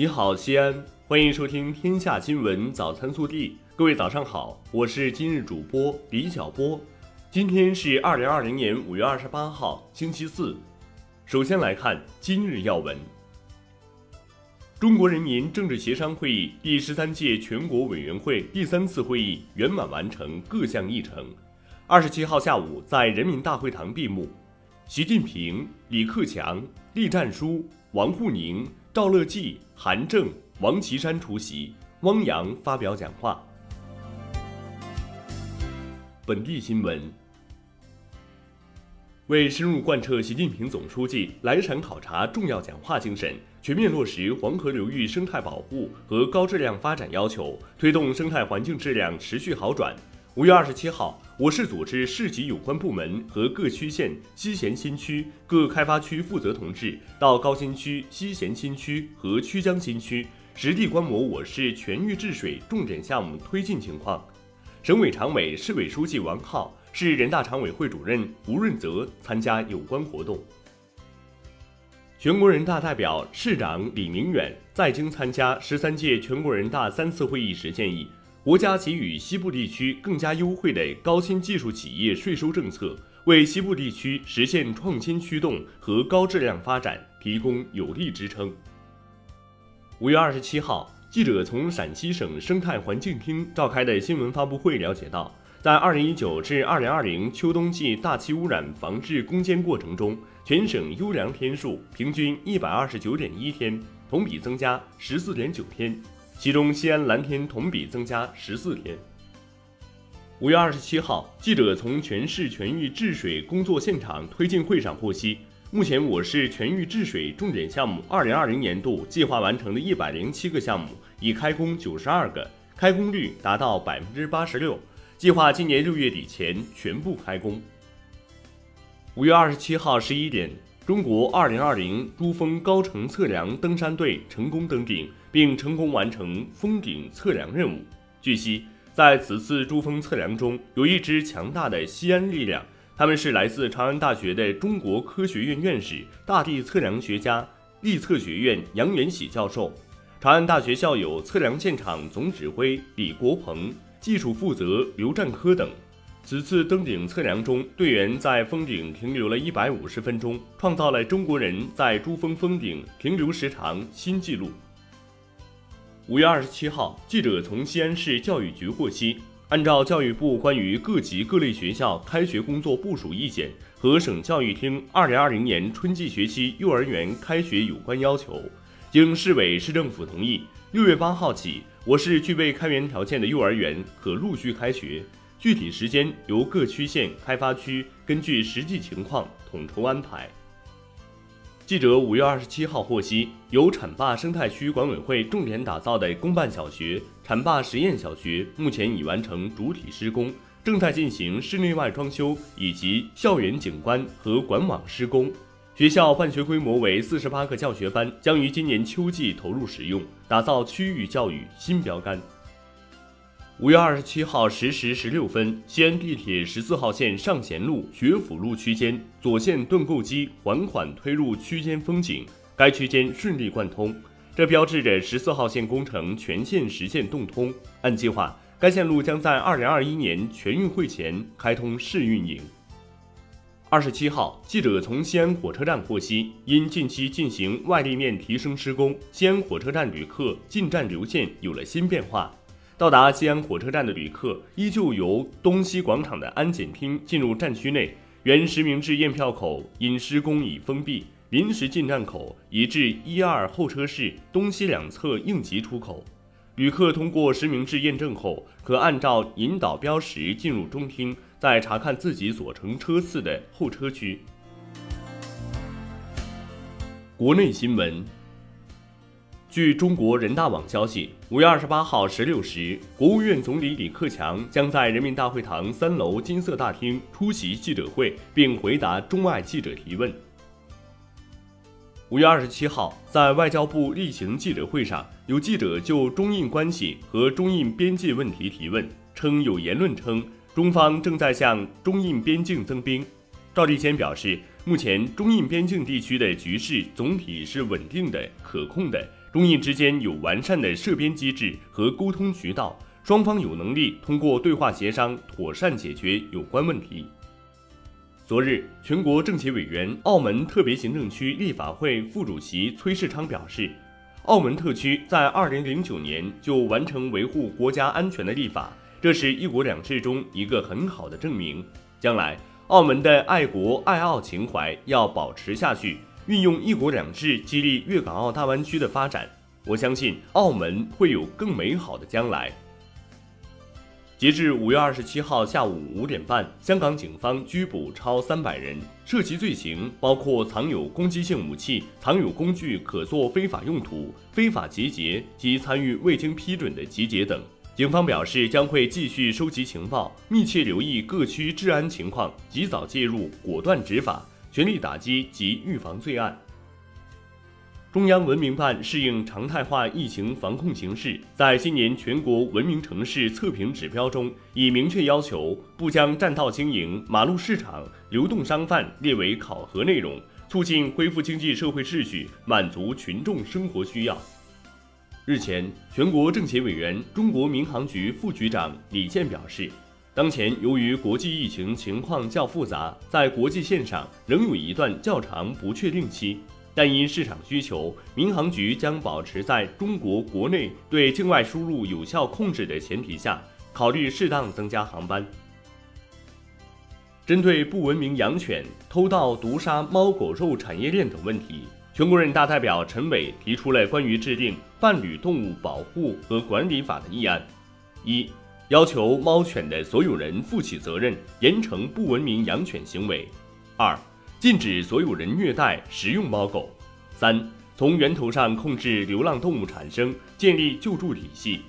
你好，西安，欢迎收听《天下新闻早餐速递》。各位早上好，我是今日主播李小波。今天是二零二零年五月二十八号，星期四。首先来看今日要闻。中国人民政治协商会议第十三届全国委员会第三次会议圆满完成各项议程，二十七号下午在人民大会堂闭幕。习近平、李克强、栗战书、王沪宁。赵乐际、韩正、王岐山出席，汪洋发表讲话。本地新闻：为深入贯彻习近平总书记来陕考察重要讲话精神，全面落实黄河流域生态保护和高质量发展要求，推动生态环境质量持续好转。五月二十七号，我市组织市级有关部门和各区县、西咸新区各开发区负责同志到高新区、西咸新区和曲江新区实地观摩我市全域治水重点项目推进情况。省委常委、市委书记王浩、市人大常委会主任吴润泽参加有关活动。全国人大代表、市长李明远在京参加十三届全国人大三次会议时建议。国家给予西部地区更加优惠的高新技术企业税收政策，为西部地区实现创新驱动和高质量发展提供有力支撑。五月二十七号，记者从陕西省生态环境厅召开的新闻发布会了解到，在二零一九至二零二零秋冬季大气污染防治攻坚过程中，全省优良天数平均一百二十九点一天，同比增加十四点九天。其中，西安蓝天同比增加十四天。五月二十七号，记者从全市全域治水工作现场推进会上获悉，目前我市全域治水重点项目二零二零年度计划完成的一百零七个项目，已开工九十二个，开工率达到百分之八十六，计划今年六月底前全部开工。五月二十七号十一点。中国2020珠峰高程测量登山队成功登顶，并成功完成峰顶测量任务。据悉，在此次珠峰测量中，有一支强大的西安力量，他们是来自长安大学的中国科学院院士、大地测量学家、力测学院杨元喜教授，长安大学校友、测量现场总指挥李国鹏、技术负责刘占科等。此次登顶测量中，队员在峰顶停留了一百五十分钟，创造了中国人在珠峰峰顶停留时长新纪录。五月二十七号，记者从西安市教育局获悉，按照教育部关于各级各类学校开学工作部署意见和省教育厅二零二零年春季学期幼儿园开学有关要求，经市委市政府同意，六月八号起，我市具备开园条件的幼儿园可陆续开学。具体时间由各区县开发区根据实际情况统筹安排。记者五月二十七号获悉，由浐灞生态区管委会重点打造的公办小学浐灞实验小学，目前已完成主体施工，正在进行室内外装修以及校园景观和管网施工。学校办学规模为四十八个教学班，将于今年秋季投入使用，打造区域教育新标杆。五月二十七号十时十六分，西安地铁十四号线上贤路学府路区间左线盾构机缓缓推入区间封井，该区间顺利贯通，这标志着十四号线工程全线实现动通。按计划，该线路将在二零二一年全运会前开通试运营。二十七号，记者从西安火车站获悉，因近期进行外立面提升施工，西安火车站旅客进站流线有了新变化。到达西安火车站的旅客依旧由东西广场的安检厅进入站区内，原实名制验票口因施工已封闭，临时进站口移至一二候车室东西两侧应急出口。旅客通过实名制验证后，可按照引导标识进入中厅，再查看自己所乘车次的候车区。国内新闻。据中国人大网消息，五月二十八号十六时，国务院总理李克强将在人民大会堂三楼金色大厅出席记者会，并回答中外记者提问。五月二十七号，在外交部例行记者会上，有记者就中印关系和中印边界问题提问，称有言论称中方正在向中印边境增兵。赵立坚表示，目前中印边境地区的局势总体是稳定的、可控的。中印之间有完善的涉边机制和沟通渠道，双方有能力通过对话协商妥善解决有关问题。昨日，全国政协委员、澳门特别行政区立法会副主席崔世昌表示，澳门特区在2009年就完成维护国家安全的立法，这是一国两制中一个很好的证明。将来，澳门的爱国爱澳情怀要保持下去，运用一国两制激励粤港澳大湾区的发展，我相信澳门会有更美好的将来。截至五月二十七号下午五点半，香港警方拘捕超三百人，涉及罪行包括藏有攻击性武器、藏有工具可作非法用途、非法集结及参与未经批准的集结等。警方表示，将会继续收集情报，密切留意各区治安情况，及早介入，果断执法，全力打击及预防罪案。中央文明办适应常态化疫情防控形势，在今年全国文明城市测评指标中，已明确要求不将占道经营、马路市场、流动商贩列为考核内容，促进恢复经济社会秩序，满足群众生活需要。日前，全国政协委员、中国民航局副局长李健表示，当前由于国际疫情情况较复杂，在国际线上仍有一段较长不确定期。但因市场需求，民航局将保持在中国国内对境外输入有效控制的前提下，考虑适当增加航班。针对不文明养犬、偷盗、毒杀猫狗肉产业链等问题，全国人大代表陈伟提出了关于制定《伴侣动物保护和管理法》的议案：一、要求猫犬的所有人负起责任，严惩不文明养犬行为；二、禁止所有人虐待、食用猫狗。三、从源头上控制流浪动物产生，建立救助体系。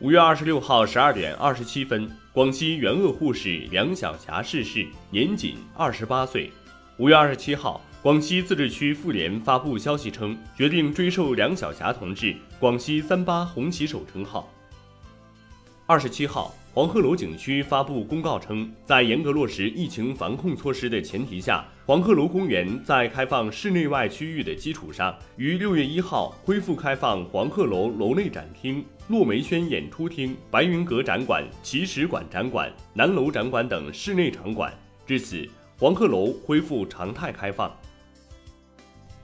五月二十六号十二点二十七分，广西援鄂护士梁晓霞逝世，年仅二十八岁。五月二十七号，广西自治区妇联发布消息称，决定追授梁晓霞同志“广西三八红旗手”称号。二十七号。黄鹤楼景区发布公告称，在严格落实疫情防控措施的前提下，黄鹤楼公园在开放室内外区域的基础上，于六月一号恢复开放黄鹤楼楼内展厅、落梅轩演出厅、白云阁展馆、奇石馆展馆、南楼展馆等室内场馆。至此，黄鹤楼恢复常态开放。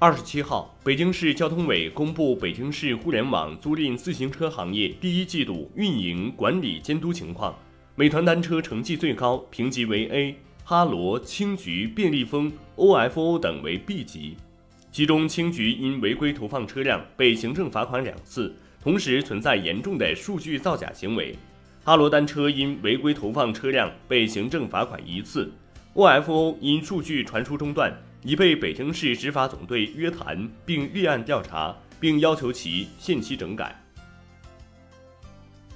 二十七号，北京市交通委公布北京市互联网租赁自行车行业第一季度运营管理监督情况。美团单车成绩最高，评级为 A；哈罗、青桔、便利蜂、OFO 等为 B 级。其中，青桔因违规投放车辆被行政罚款两次，同时存在严重的数据造假行为；哈罗单车因违规投放车辆被行政罚款一次；OFO 因数据传输中断。已被北京市执法总队约谈并立案调查，并要求其限期整改。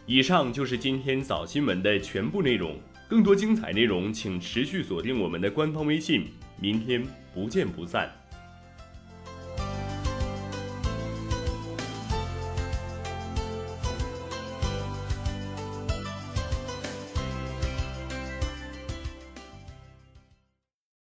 以上就是今天早新闻的全部内容，更多精彩内容请持续锁定我们的官方微信，明天不见不散。